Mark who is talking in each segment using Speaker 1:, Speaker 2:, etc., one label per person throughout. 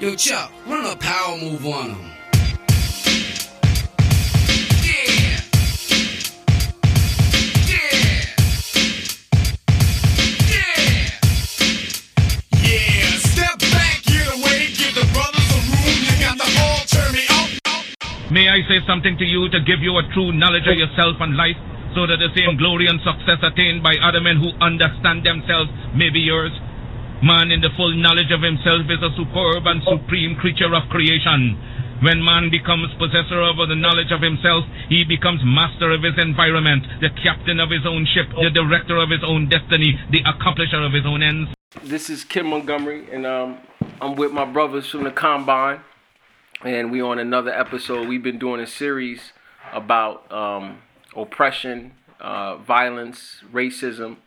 Speaker 1: Yo, Chuck, run a power move on him.
Speaker 2: May I say something to you to give you a true knowledge of yourself and life, so that the same glory and success attained by other men who understand themselves may be yours? Man in the full knowledge of himself is a superb and supreme creature of creation. When man becomes possessor of the knowledge of himself, he becomes master of his environment, the captain of his own ship, the director of his own destiny, the accomplisher of his own ends.
Speaker 3: This is Ken Montgomery, and um, I'm with my brothers from the Combine and we're on another episode. We've been doing a series about um, oppression, uh, violence, racism,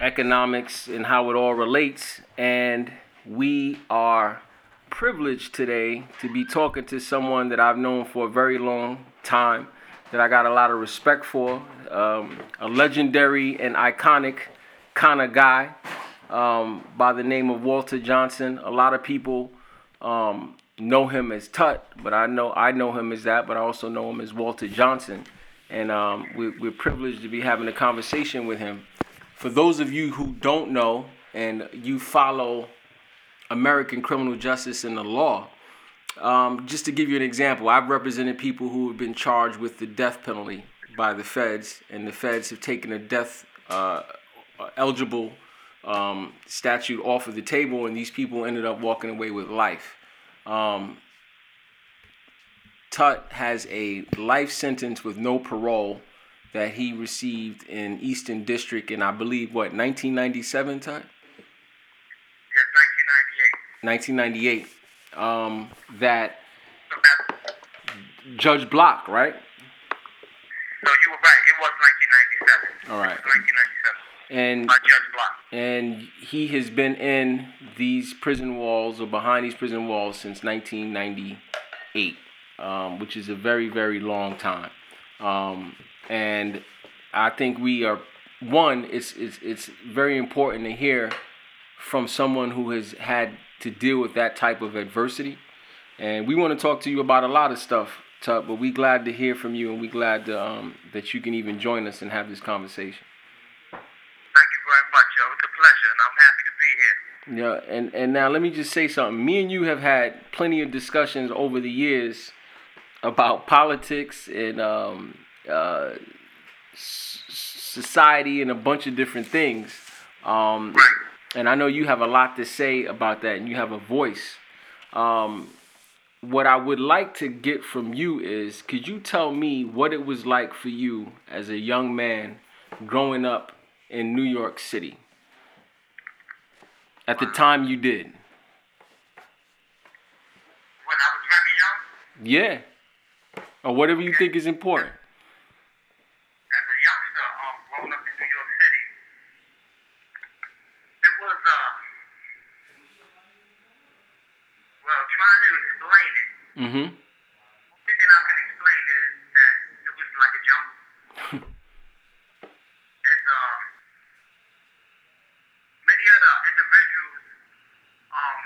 Speaker 3: economics, and how it all relates. And we are privileged today to be talking to someone that I've known for a very long time, that I got a lot of respect for, um, a legendary and iconic kind of guy um, by the name of Walter Johnson. A lot of people um, know him as Tut, but I know I know him as that, but I also know him as Walter Johnson, and um, we, we're privileged to be having a conversation with him. For those of you who don't know and you follow American criminal justice and the law, um, just to give you an example, I've represented people who have been charged with the death penalty by the feds, and the feds have taken a death uh, eligible um, statute off of the table, and these people ended up walking away with life. Um, Tut has a life sentence with no parole that he received in Eastern District in, I believe, what, 1997, Tut?
Speaker 4: Yes, 1998.
Speaker 3: 1998. Um, that Judge Block, right?
Speaker 4: So you were right. It was 1997.
Speaker 3: All right.
Speaker 4: 1997.
Speaker 3: And
Speaker 4: By Judge Block.
Speaker 3: and he has been in these prison walls or behind these prison walls since 1998, um, which is a very, very long time. Um, and I think we are one. It's it's it's very important to hear from someone who has had to deal with that type of adversity. And we want to talk to you about a lot of stuff, Tut, but we glad to hear from you, and we glad to, um, that you can even join us and have this conversation.
Speaker 4: Thank you very much, yo. It's a pleasure, and I'm happy to be here.
Speaker 3: Yeah, and, and now let me just say something. Me and you have had plenty of discussions over the years about politics and um, uh, s- society and a bunch of different things. Um, and I know you have a lot to say about that, and you have a voice. Um, what I would like to get from you is, could you tell me what it was like for you as a young man growing up in New York City? At the time you did.
Speaker 4: When I was very young,
Speaker 3: Yeah. Or whatever you think is important.
Speaker 4: as a youngster, um, growing up in New York City, it was, uh, well, trying to explain it.
Speaker 3: Mm-hmm.
Speaker 4: The thing that I can explain is that it was like a jungle. and, uh, many of the individuals, um,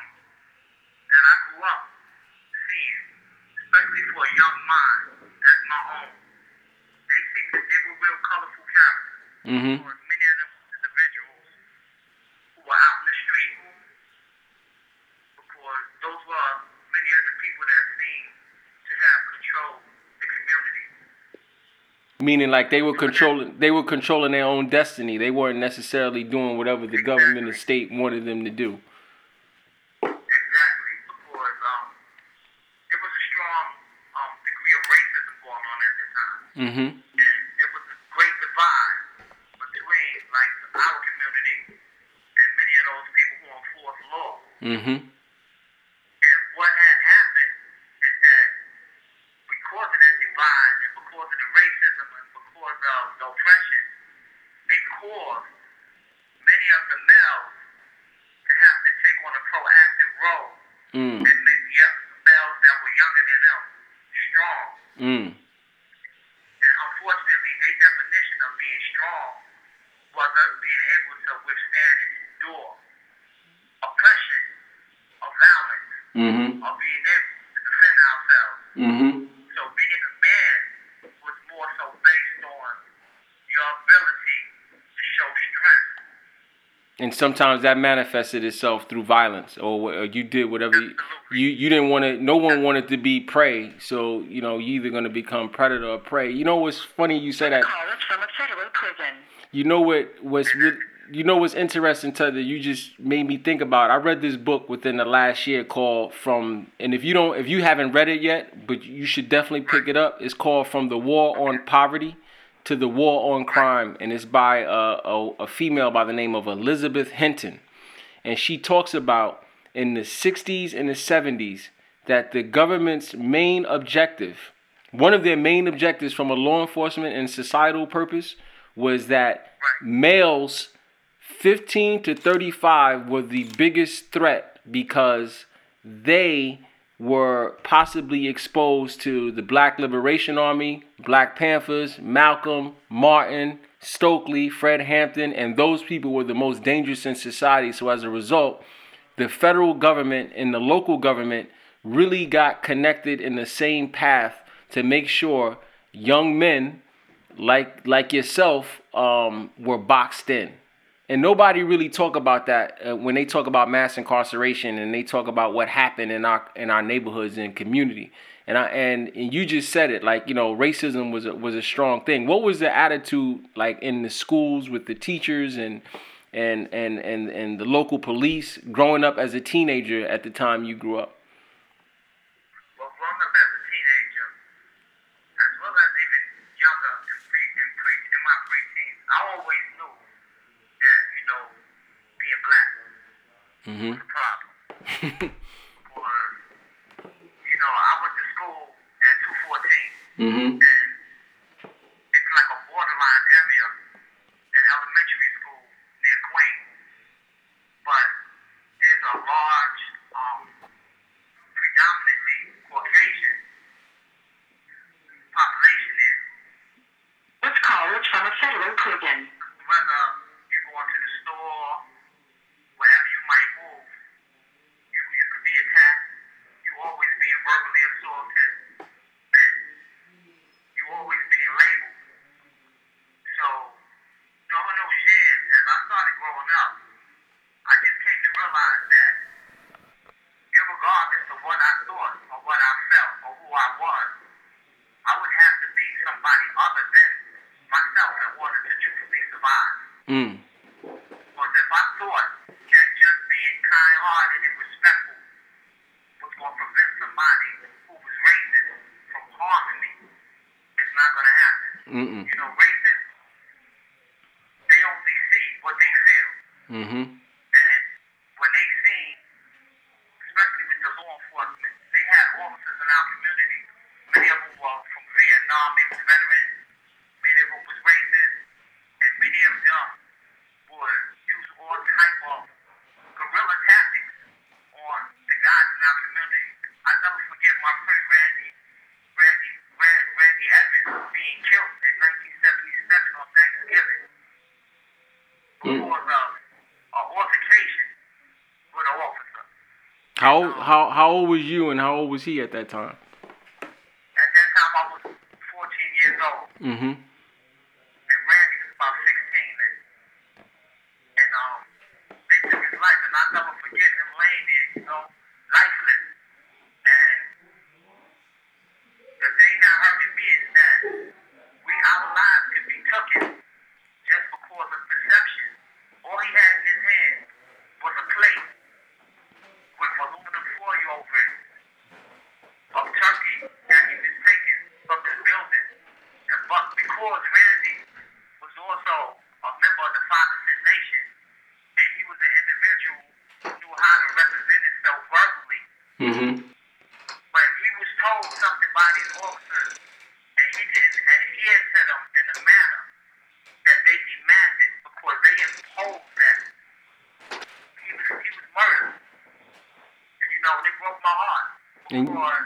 Speaker 4: that I grew up seeing, especially for a young mind as my own, they seemed that they were real colorful characters.
Speaker 3: Mm-hmm.
Speaker 4: Or many of them individuals who were out in the street because those were many of the people that seemed to have control the community.
Speaker 3: Meaning like they were controlling they were controlling their own destiny. They weren't necessarily doing whatever the government and state wanted them to do.
Speaker 4: Exactly, because um, there was a strong um, degree of racism going on at that time.
Speaker 3: Mm-hmm.
Speaker 4: And there was a great divide between like our community and many of those people who enforce law.
Speaker 3: Mm-hmm.
Speaker 4: And what had happened is that because of that divide and because of the and because of the oppression, it caused many of the males to have to take on a proactive role
Speaker 3: Mm.
Speaker 4: and make the males that were younger than them strong.
Speaker 3: Mm.
Speaker 4: And unfortunately, their definition of being strong was us being able to withstand and endure oppression of violence
Speaker 3: Mm-hmm.
Speaker 4: or being able to defend ourselves.
Speaker 3: Mm-hmm.
Speaker 4: So being a man was more so based on your ability to show strength.
Speaker 3: And sometimes that manifested itself through violence, or, or you did whatever you you, you didn't want to. No one wanted to be prey, so you know you either going to become predator or prey. You know what's funny? You say that.
Speaker 5: Call is from a federal prison.
Speaker 3: You know what? What's re- you know what's interesting, Tut, that you just made me think about. I read this book within the last year called "From," and if you don't, if you haven't read it yet, but you should definitely pick it up. It's called "From the War on Poverty to the War on Crime," and it's by a, a, a female by the name of Elizabeth Hinton, and she talks about in the '60s and the '70s that the government's main objective, one of their main objectives from a law enforcement and societal purpose, was that males 15 to 35 were the biggest threat because they were possibly exposed to the Black Liberation Army, Black Panthers, Malcolm, Martin, Stokely, Fred Hampton, and those people were the most dangerous in society. So as a result, the federal government and the local government really got connected in the same path to make sure young men like like yourself um, were boxed in and nobody really talk about that uh, when they talk about mass incarceration and they talk about what happened in our in our neighborhoods and community. And I and, and you just said it like you know racism was a, was a strong thing. What was the attitude like in the schools with the teachers and and and and and the local police growing up as a teenager at the time you grew up
Speaker 4: Well, growing up as a teenager, as well as even younger in, pre, in, pre, in my preteens, I always knew that, you know, being black
Speaker 3: mm-hmm.
Speaker 4: was a problem. Or, you know, I went to school at 214,
Speaker 3: mm-hmm.
Speaker 4: and it's like a borderline area in elementary school near Queens. But there's a large, um, predominantly Caucasian population there.
Speaker 5: This call is from a federal prison.
Speaker 4: Whether you go into the store, wherever you might move, you, you could be attacked. You always being verbally assaulted, and you always being labeled. So during those years, as I started growing up, I just came to realize that, irregardless of what I thought or what I felt or who I was, I would have to be somebody other than myself in order to truly survive.
Speaker 3: mm.
Speaker 4: Because if I thought that just being kind-hearted and respectful was going to prevent somebody who was racist from harming me, it's not going to happen.
Speaker 3: Mm-mm.
Speaker 4: You know, racists, they only see what they feel.
Speaker 3: Mm-hmm.
Speaker 4: And when they see, especially with the law enforcement, they had officers in our community. Many of them were from Vietnam, they were veterans. Many of them was racist. And many of them would use all type of guerrilla tactics on the guys in our community. I never forget my friend Randy, Randy, Rand, Randy Evans being killed in 1977 on Thanksgiving because of an altercation with an officer.
Speaker 3: How how how old was you and how old was he at that time?
Speaker 4: At that time, I was 14 years old,
Speaker 3: Mm-hmm.
Speaker 4: and Randy was about 16 then. And um, they took his life, and I'll never forget him laying there, you know, lifeless. And the thing that hurted me is that we, our lives could be taken just because of perception. All he had in his hand was a plate with aluminum foil over it of turkey that he was taking from this building. And but because Randy was also a member of the Five Percent Nation, and he was an individual who knew how to represent himself verbally,
Speaker 3: Mm-hmm.
Speaker 4: but he was told something by these officers, and he didn't adhere to them in a manner that they demanded because they imposed that. He was he was murdered. And you know, they broke my heart.
Speaker 3: And-
Speaker 4: Because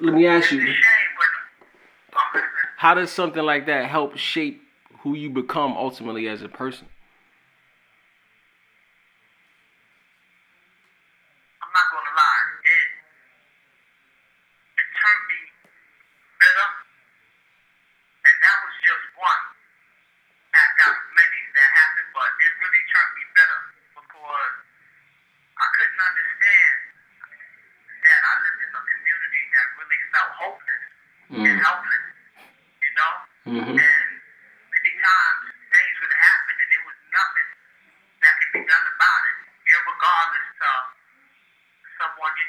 Speaker 3: Let me ask you,
Speaker 4: shame, but I'm listening.
Speaker 3: how does something like that help shape who you become ultimately as a person?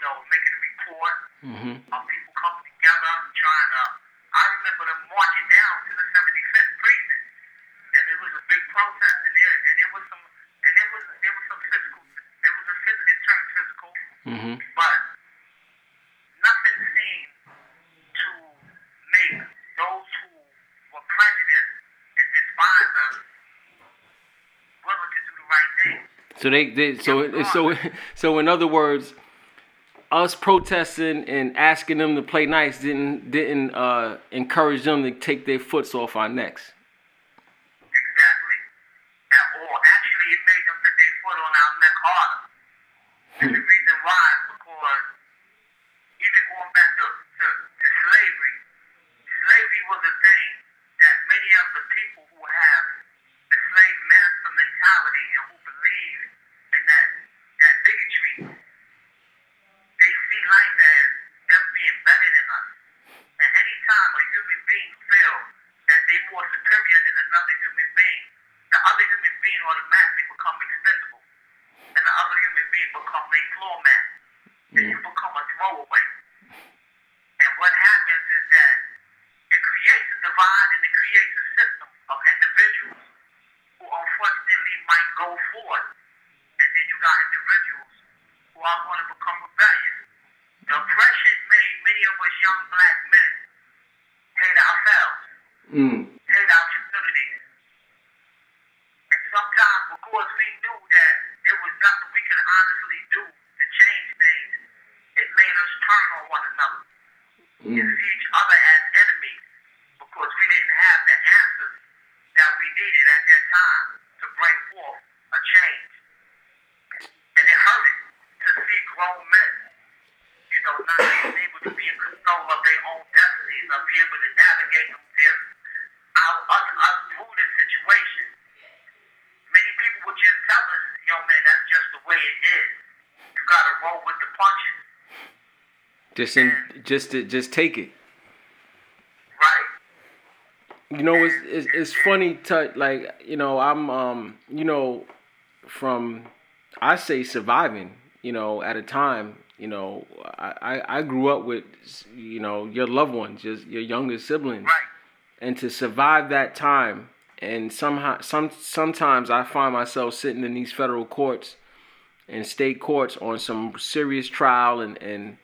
Speaker 4: know, making a report
Speaker 3: mm-hmm.
Speaker 4: people coming together, trying to. I remember them marching down to the 75th precinct, and it was a big protest, there and was some and was there was some physical. It was a physical. It turned physical,
Speaker 3: mm-hmm.
Speaker 4: but nothing seemed to make those who were prejudiced and despised us willing to do the right thing.
Speaker 3: So they, they so so so in other words, us protesting and asking them to play nice didn't didn't uh, encourage them to take their foots off our necks.
Speaker 4: Exactly. And, or actually, it made them put their foot on our neck harder. And the reason why is because even going back to, to, to slavery, slavery was a thing that many of the people who have the slave master mentality and who believe in that, that bigotry, they see life as them being better than us. And any time a human being feels that they're more superior than another human being, the other human being automatically become expendable. And the other human being become a floor mat. And you become a throwaway. And what happens is that it creates a divide and it creates a system of individuals who unfortunately might go forward. And then you got individuals who are going to become rebellious. The oppression made many of us young black men hate ourselves,
Speaker 3: Mm.
Speaker 4: hate our communities. And sometimes because we knew that there was nothing we could honestly do to change things, it made us turn on one another and
Speaker 3: Mm.
Speaker 4: see each other as enemies because we didn't have the answers that we needed at that time to bring forth a change. And it hurted to see grown men, you know, not being able to be in control of their own destinies or be able to navigate them their, out, us, us through this situation. Many people would just tell us, yo man, that's just the way it is. You gotta roll with the punches.
Speaker 3: Just in, just to, just take it.
Speaker 4: Right.
Speaker 3: You know, it's it's, it's funny to like you know I'm um you know from I say surviving you know at a time you know I I, I grew up with you know your loved ones your your younger siblings
Speaker 4: Right.
Speaker 3: and to survive that time and somehow some sometimes I find myself sitting in these federal courts and state courts on some serious trial and and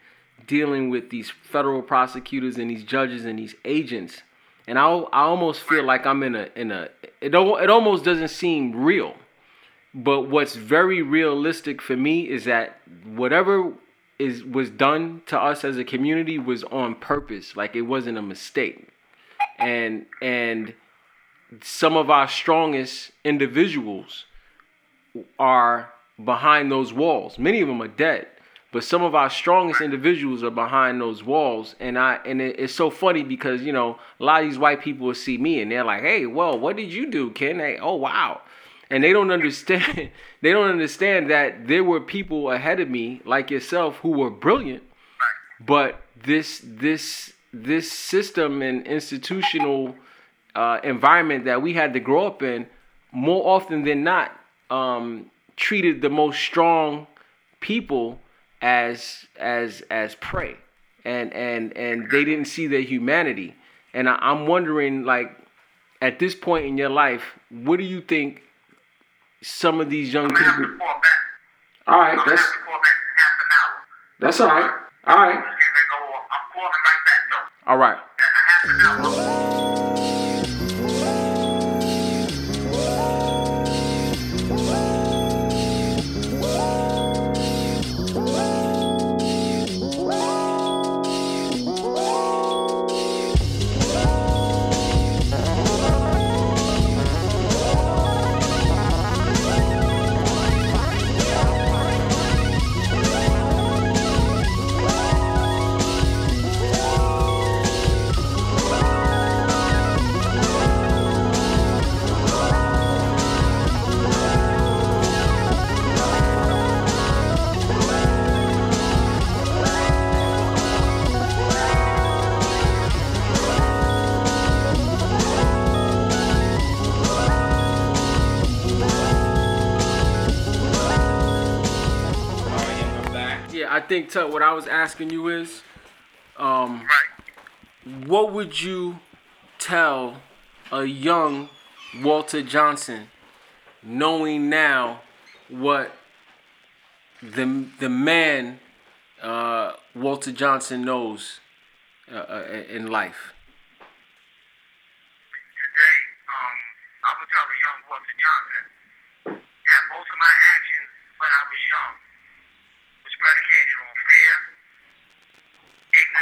Speaker 3: dealing with these federal prosecutors and these judges and these agents. And I, I almost feel like I'm in a in a it it almost doesn't seem real. But what's very realistic for me is that whatever is was done to us as a community was on purpose like it wasn't a mistake. And and some of our strongest individuals are behind those walls. Many of them are dead but some of our strongest individuals are behind those walls and i and it, it's so funny because you know a lot of these white people will see me and they're like hey well what did you do ken? Hey, oh wow. And they don't understand they don't understand that there were people ahead of me like yourself who were brilliant but this this this system and institutional uh, environment that we had to grow up in more often than not um, treated the most strong people as as as prey. And and and they didn't see their humanity. And I, i'm wondering like at this point in your life what do you think some of these young
Speaker 4: I'm gonna have
Speaker 3: people
Speaker 4: to fall back.
Speaker 3: all right that's
Speaker 4: have to fall back in half an hour.
Speaker 3: that's all right. All right.
Speaker 4: I'm just
Speaker 3: think Tut, what I was asking you is, um,
Speaker 4: right.
Speaker 3: what would you tell a young Walter Johnson, knowing now what the the man
Speaker 4: uh, Walter Johnson knows uh, uh in life?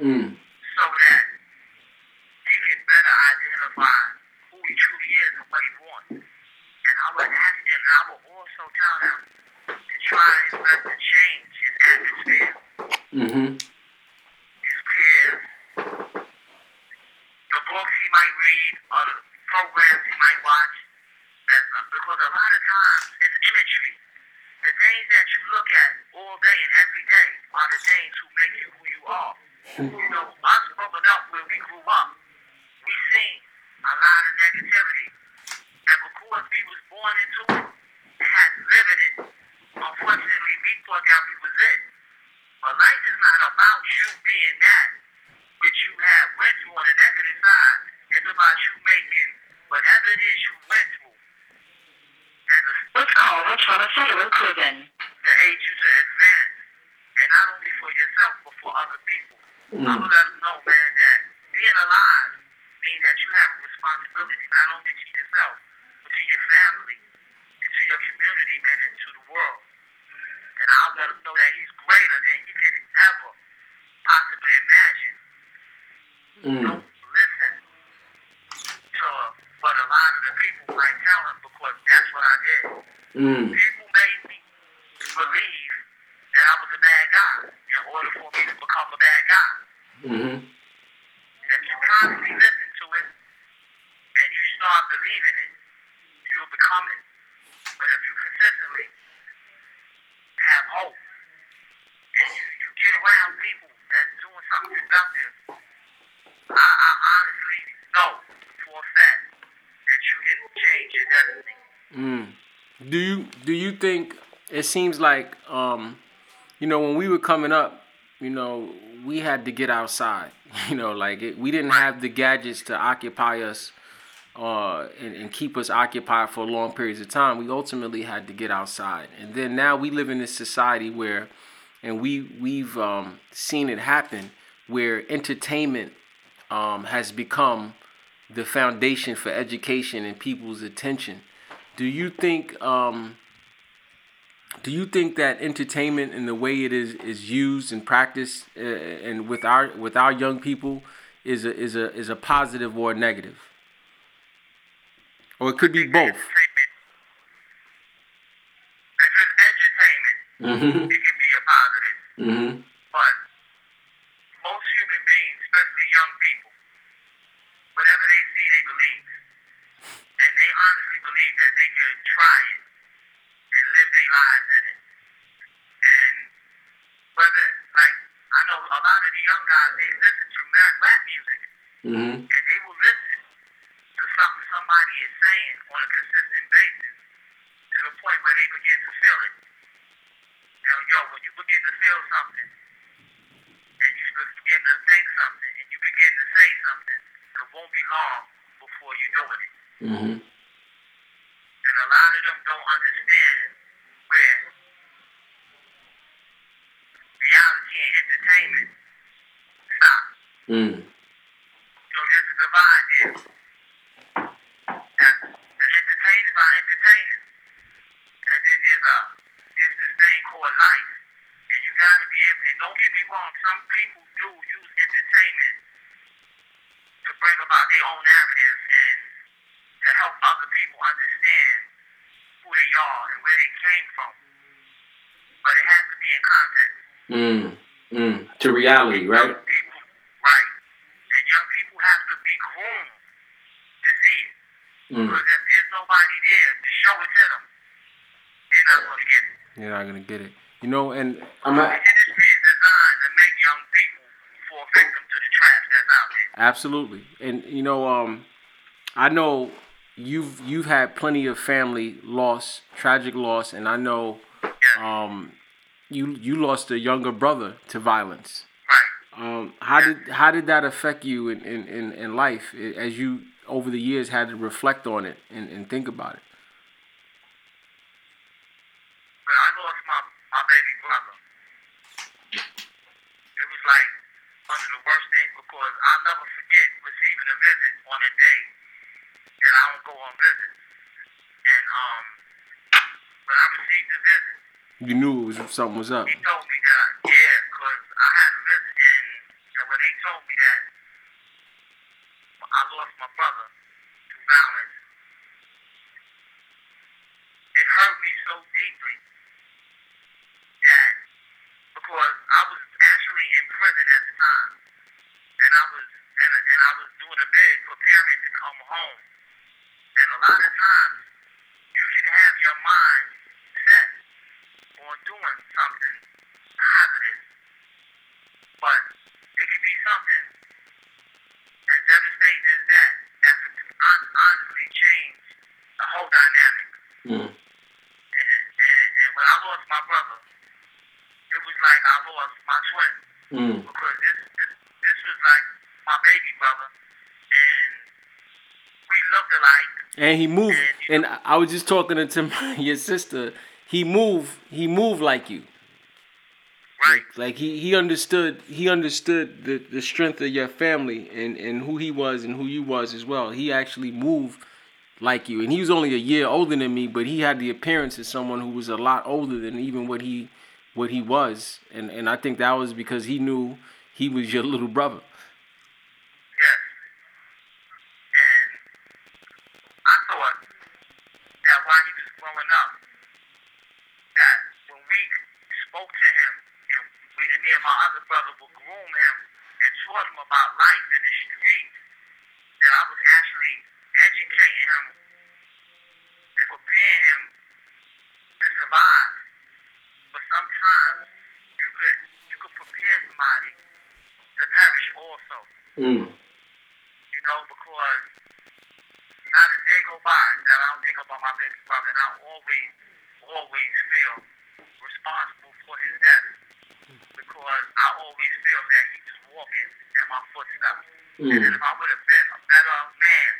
Speaker 4: Mm. mm. seems like um, you know when we were coming up, you know we had to get outside. You know, like it, we didn't have the gadgets to occupy us uh, and, and keep us occupied for long periods of time. We ultimately had to get outside, and then now we live in this society where, and we we've um, seen it happen where entertainment um, has become the foundation for education and people's attention. Do you think um, do you think that entertainment and the way it is is used and practiced uh, and with our with our young people is a is a is a positive or a negative? Or it could be both.
Speaker 3: Entertainment.
Speaker 4: Mm-hmm.
Speaker 3: It can be a positive.
Speaker 4: Mm-hmm.
Speaker 3: but most human beings especially young people whatever they see they believe. And they honestly believe that they can try it lives in it. And whether, like, I know a lot of the young guys, they listen to rap music.
Speaker 4: Mm-hmm.
Speaker 3: And they will listen to something somebody is saying on a consistent basis to the point where they begin to feel it. Now, yo, when you begin to feel something, and you begin to think something, and you begin to say something, it won't be long before you're doing it.
Speaker 4: Mm-hmm.
Speaker 3: Absolutely. And you know, um, I know you've you've had plenty of family loss, tragic loss, and I know um, you you lost a younger brother to violence. Um, how did how did that affect you in, in, in, in life as you over the years had to reflect on it and, and think about it? You knew it was something was up. Mm.
Speaker 4: And, and, and when I lost my brother, it was like I lost my twin
Speaker 3: Mm.
Speaker 4: because this this this was like my baby brother, and we looked alike.
Speaker 3: And he moved. And I I was just talking to your sister. He moved. He moved like you.
Speaker 4: Right.
Speaker 3: Like he, he understood he understood the, the strength of your family and, and who he was and who you was as well. He actually moved like you. And he was only a year older than me, but he had the appearance of someone who was a lot older than even what he what he was. And and I think that was because he knew he was your little brother.
Speaker 4: Yes. And I thought that while he was growing up, that when we spoke to him, and we, and me and my other brother would groom him and taught him about life in the streets, that I was actually educating him and preparing him to survive. But sometimes you could you could prepare somebody to also
Speaker 3: Mm.
Speaker 4: you know, because not a day go by that I don't think about my baby brother, and I always, always feel responsible for his death because I always feel that he was walking in my footsteps. And
Speaker 3: Mm.
Speaker 4: if I would have been a better man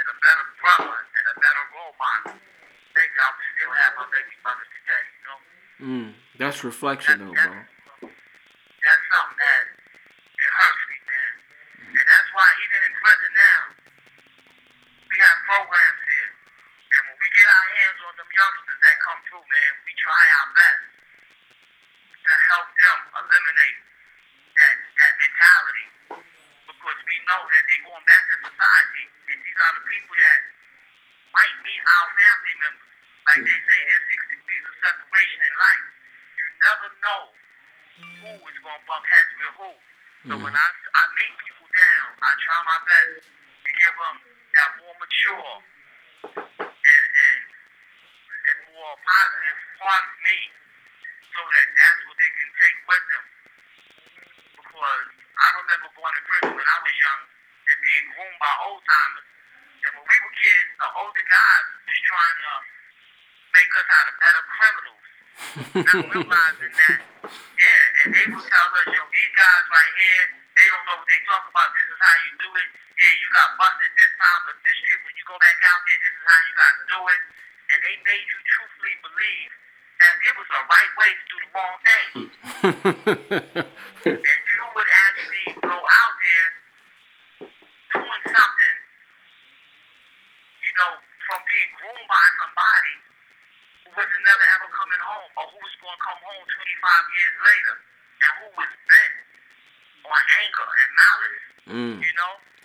Speaker 4: and a better brother and a better role model, maybe I would still have my baby brother today, you know?
Speaker 3: Mm. That's reflection though, bro.
Speaker 4: That's something that it hurts me, man. And that's why even in prison now, we have programs here. And when we get our hands on them youngsters that come through, man, we try our best to help them eliminate that that mentality. Because we know that they're going back to society and these are the people that might meet our family members. Like they say, there's six degrees of separation in life. You never know who is going to bump heads with who. So when I, I meet people down, I try my best to give them that more mature and, and, and more positive part of me so that that's what they can take with them. Because I remember going to prison when I was young and being groomed by old timers. And when we were kids, the older guys was trying to make us out of better criminals. Not realizing that, yeah, and they would tell us, yo, these guys right here, they don't know what they talk about. This is how you do it. Yeah, you got busted this time, but this shit, when you go back out there, this is how you got to do it. And they made you truthfully believe that it was the right way to do the wrong thing.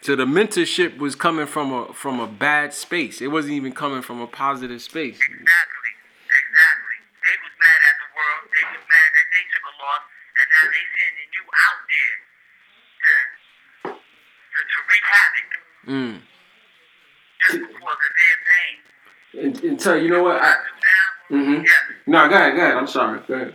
Speaker 3: So the mentorship was coming from a from a bad space. It wasn't even coming from a positive space.
Speaker 4: Exactly, exactly. They was mad at the world. They was mad that they took a loss, and now they sending you out there to to, to wreak havoc.
Speaker 3: Mm.
Speaker 4: Just for the damn pain.
Speaker 3: And, and tell you know what?
Speaker 4: I,
Speaker 3: mm-hmm.
Speaker 4: Yeah.
Speaker 3: No, go ahead, go ahead. I'm sorry. Go ahead.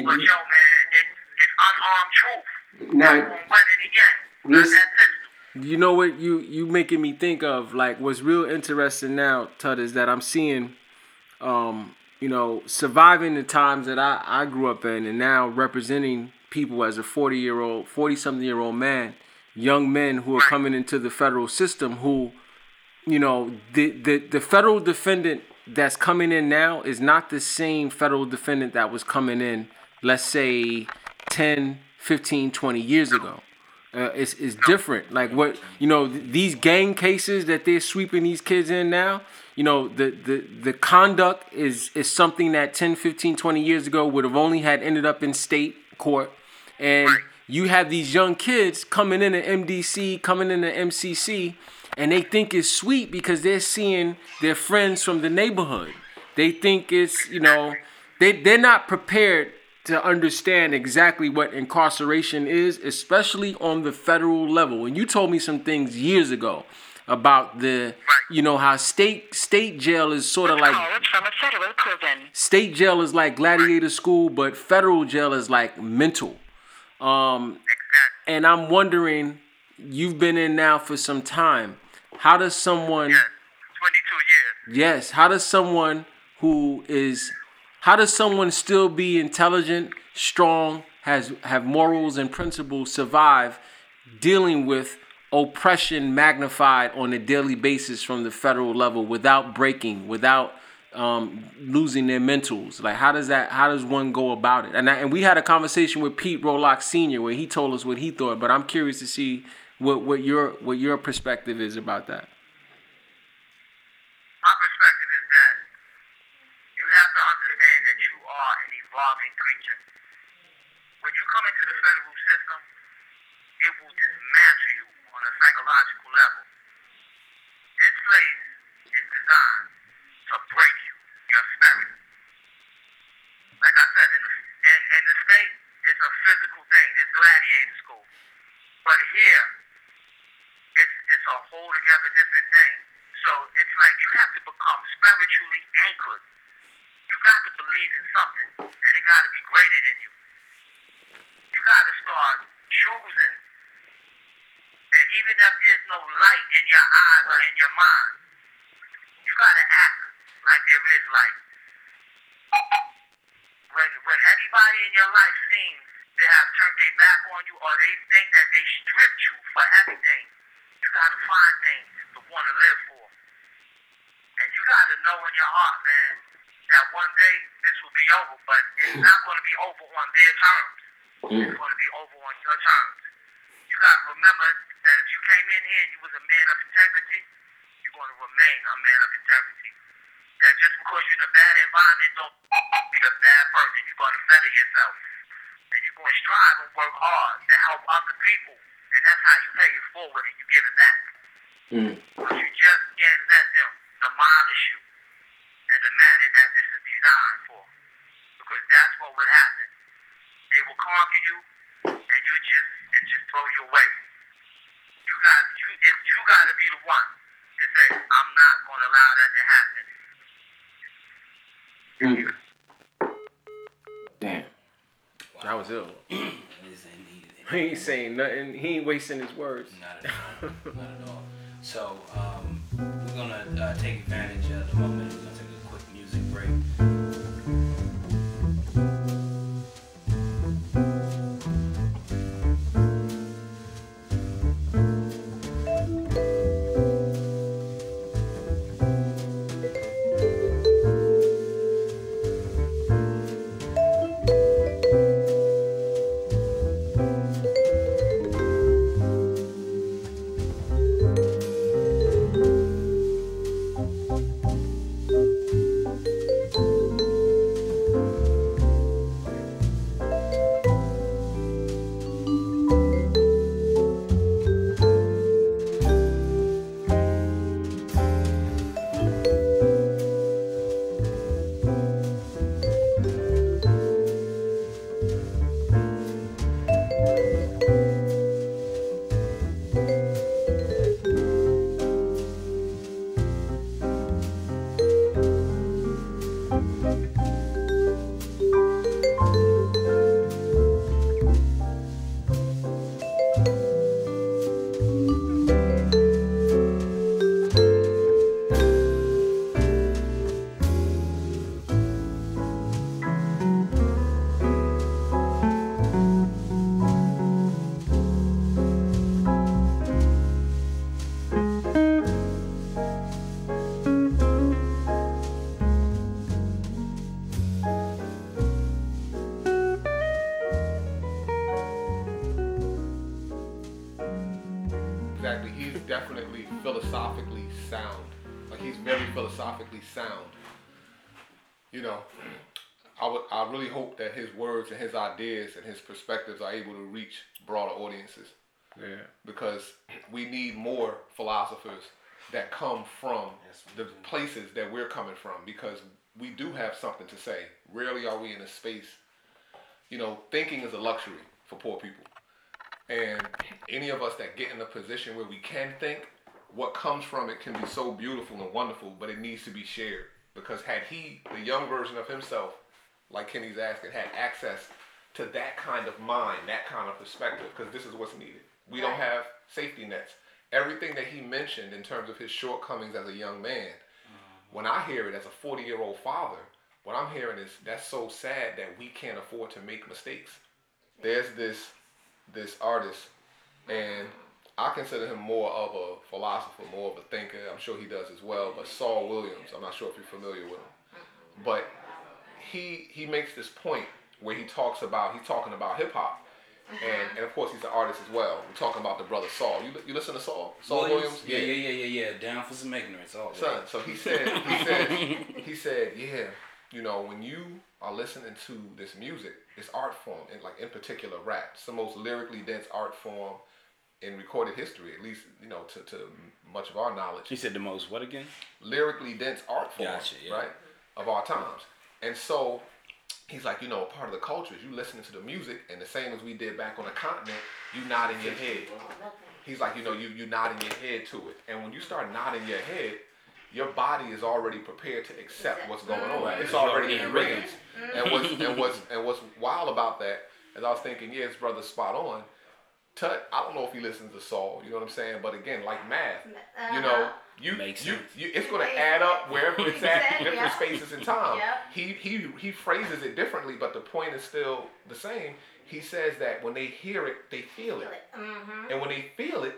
Speaker 4: But yo, man, it, it's unarmed truth.
Speaker 3: Now,
Speaker 4: We're winning again.
Speaker 3: This-
Speaker 4: that pistol.
Speaker 3: you know what you you making me think of like what's real interesting now tut is that i'm seeing um you know surviving the times that i i grew up in and now representing people as a 40 year old 40 something year old man young men who are coming into the federal system who you know the the, the federal defendant that's coming in now is not the same federal defendant that was coming in let's say 10 15 20 years ago uh, it's, it's different. Like what you know, th- these gang cases that they're sweeping these kids in now. You know, the the the conduct is is something that 10, 15, 20 years ago would have only had ended up in state court, and you have these young kids coming in at MDC, coming in at MCC, and they think it's sweet because they're seeing their friends from the neighborhood. They think it's you know, they they're not prepared to understand exactly what incarceration is, especially on the federal level. And you told me some things years ago about the, you know, how state state jail is sort of like
Speaker 5: from a federal prison.
Speaker 3: state jail is like gladiator school, but federal jail is like mental. Um, and I'm wondering, you've been in now for some time. How does someone
Speaker 4: Yes. 22 years.
Speaker 3: Yes. How does someone who is how does someone still be intelligent, strong, has have morals and principles survive dealing with oppression magnified on a daily basis from the federal level without breaking, without um, losing their mentals? Like how does that how does one go about it? And I, and we had a conversation with Pete Rollock Sr. where he told us what he thought, but I'm curious to see what, what your what your perspective is about that.
Speaker 4: My perspective is that you have to understand that you are an evolving creature. When you come into the federal system, it will dismantle you on a psychological level. This place is designed to break you, your spirit. Like I said, in the, in, in the state, it's a physical thing. It's gladiator school. But here, it's, it's a whole together different thing. So it's like you have to become spiritually anchored. You got to believe in something, and it got to be greater than you. You got to start choosing. And even if there's no light in your eyes or in your mind, you got to act like there is light. When, when everybody in your life seems to have turned their back on you or they think that they stripped you for everything, you got to find things to want to live for. And you got to know in your heart, man, that one day this will be over, but it's not going to be over on their terms. It's going to be over on your terms. You got to remember that if you came in here and you was a man of integrity, you're going to remain a man of integrity. That just because you're in a bad environment, don't be a bad person. You're going to better yourself. And you're going to strive and work hard to help other people. And that's how you pay it forward and you give it back. Hmm. But you just can't let them demolish you in the manner that this is designed for. Because that's what would happen. They will conquer you and you just and just throw you away. You got you if you gotta be the one to say, I'm not gonna allow that to happen.
Speaker 3: Damn. That was ill.
Speaker 6: It is indeed.
Speaker 3: He ain't saying nothing. He ain't wasting his words.
Speaker 6: Not at all. Not at all. So um, we're gonna uh, take advantage of the moment. We're gonna take a quick music break.
Speaker 7: Philosophically sound. Like he's very philosophically sound. You know, I would I really hope that his words and his ideas and his perspectives are able to reach broader audiences
Speaker 3: Yeah.
Speaker 7: because we need more philosophers that come from the places that we're coming from because we do have something to say. Rarely are we in a space, you know, thinking is a luxury for poor people. And any of us that get in a position where we can think, what comes from it can be so beautiful and wonderful, but it needs to be shared. Because had he, the young version of himself, like Kenny's asking, had access to that kind of mind, that kind of perspective, because this is what's needed. We don't have safety nets. Everything that he mentioned in terms of his shortcomings as a young man, mm-hmm. when I hear it as a 40 year old father, what I'm hearing is that's so sad that we can't afford to make mistakes. There's this this artist, and I consider him more of a philosopher, more of a thinker. I'm sure he does as well. But Saul Williams, I'm not sure if you're familiar with him, but he he makes this point where he talks about he's talking about hip hop, and and of course he's an artist as well. We're talking about the brother Saul. You you listen to Saul? Saul Williams?
Speaker 6: Yeah, yeah, yeah, yeah, yeah. Down for some ignorance. Oh,
Speaker 7: Son, so he said, he said, he said, yeah, you know, when you are listening to this music, this art form, and like in particular rap, it's the most lyrically dense art form in recorded history, at least you know to, to much of our knowledge.
Speaker 6: He said the most what again?
Speaker 7: Lyrically dense art form,
Speaker 6: Gotcha, yeah.
Speaker 7: right, of our times. And so he's like, you know, a part of the culture is you listening to the music, and the same as we did back on the continent, you nodding your head. He's like, you know, you you nodding your head to it, and when you start nodding your head, your body is already prepared to accept what's going on.
Speaker 6: Right.
Speaker 7: It's
Speaker 6: It's
Speaker 7: already in rhythms. And what's and what's and what's wild about that, as I was thinking, yeah, his brother's spot on. Tut, I don't know if he listens to Saul, you know what I'm saying? But again, like math, you know, you
Speaker 6: Makes
Speaker 7: you, you it's gonna add up wherever it's at, in different
Speaker 8: Yeah.
Speaker 7: spaces and time.
Speaker 8: Yeah.
Speaker 7: He he he phrases it differently, but the point is still the same. He says that when they hear it, they feel it.
Speaker 8: Mm-hmm.
Speaker 7: And when they feel it,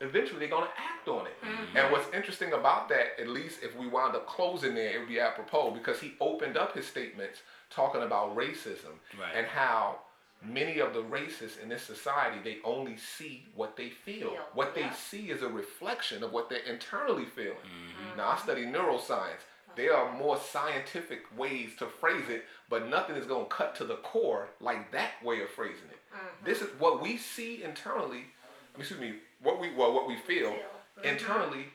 Speaker 7: eventually they're gonna act on it. And what's interesting about that, at least if we wound up closing there, it would be apropos because he opened up his statements talking about racism
Speaker 6: Right.
Speaker 7: and how many of the racists in this society they only see what they feel.
Speaker 8: Feel,
Speaker 7: What they see is a reflection of what they're internally feeling. Mm-hmm. Now I study neuroscience. There are more scientific ways to phrase it, but nothing is going to cut to the core like that way of phrasing it. Mm-hmm. This is what we see internally. Excuse me. What we well, what we feel internally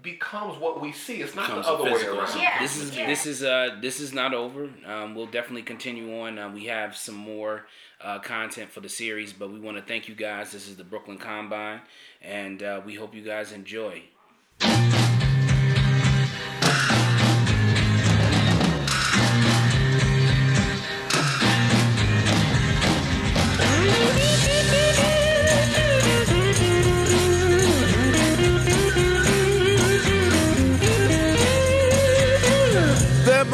Speaker 7: becomes what we see. It's not the other way around.
Speaker 8: Yeah.
Speaker 6: This is
Speaker 8: Yeah.
Speaker 6: this is uh this is not over. Um, we'll definitely continue on. Uh, we have some more uh, content for the series, but we want to thank you guys. This is the Brooklyn Combine, and uh, we hope you guys enjoy.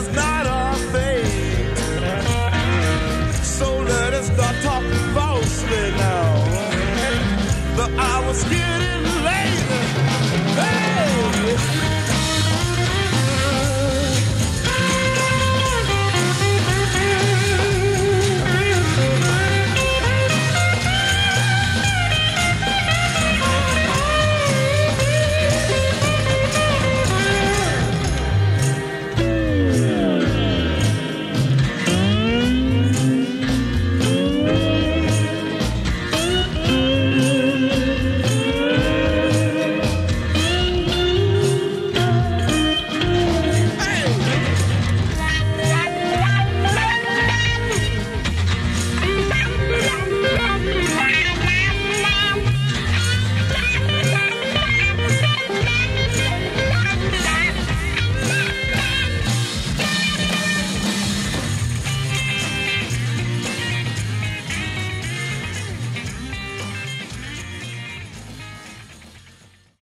Speaker 9: is not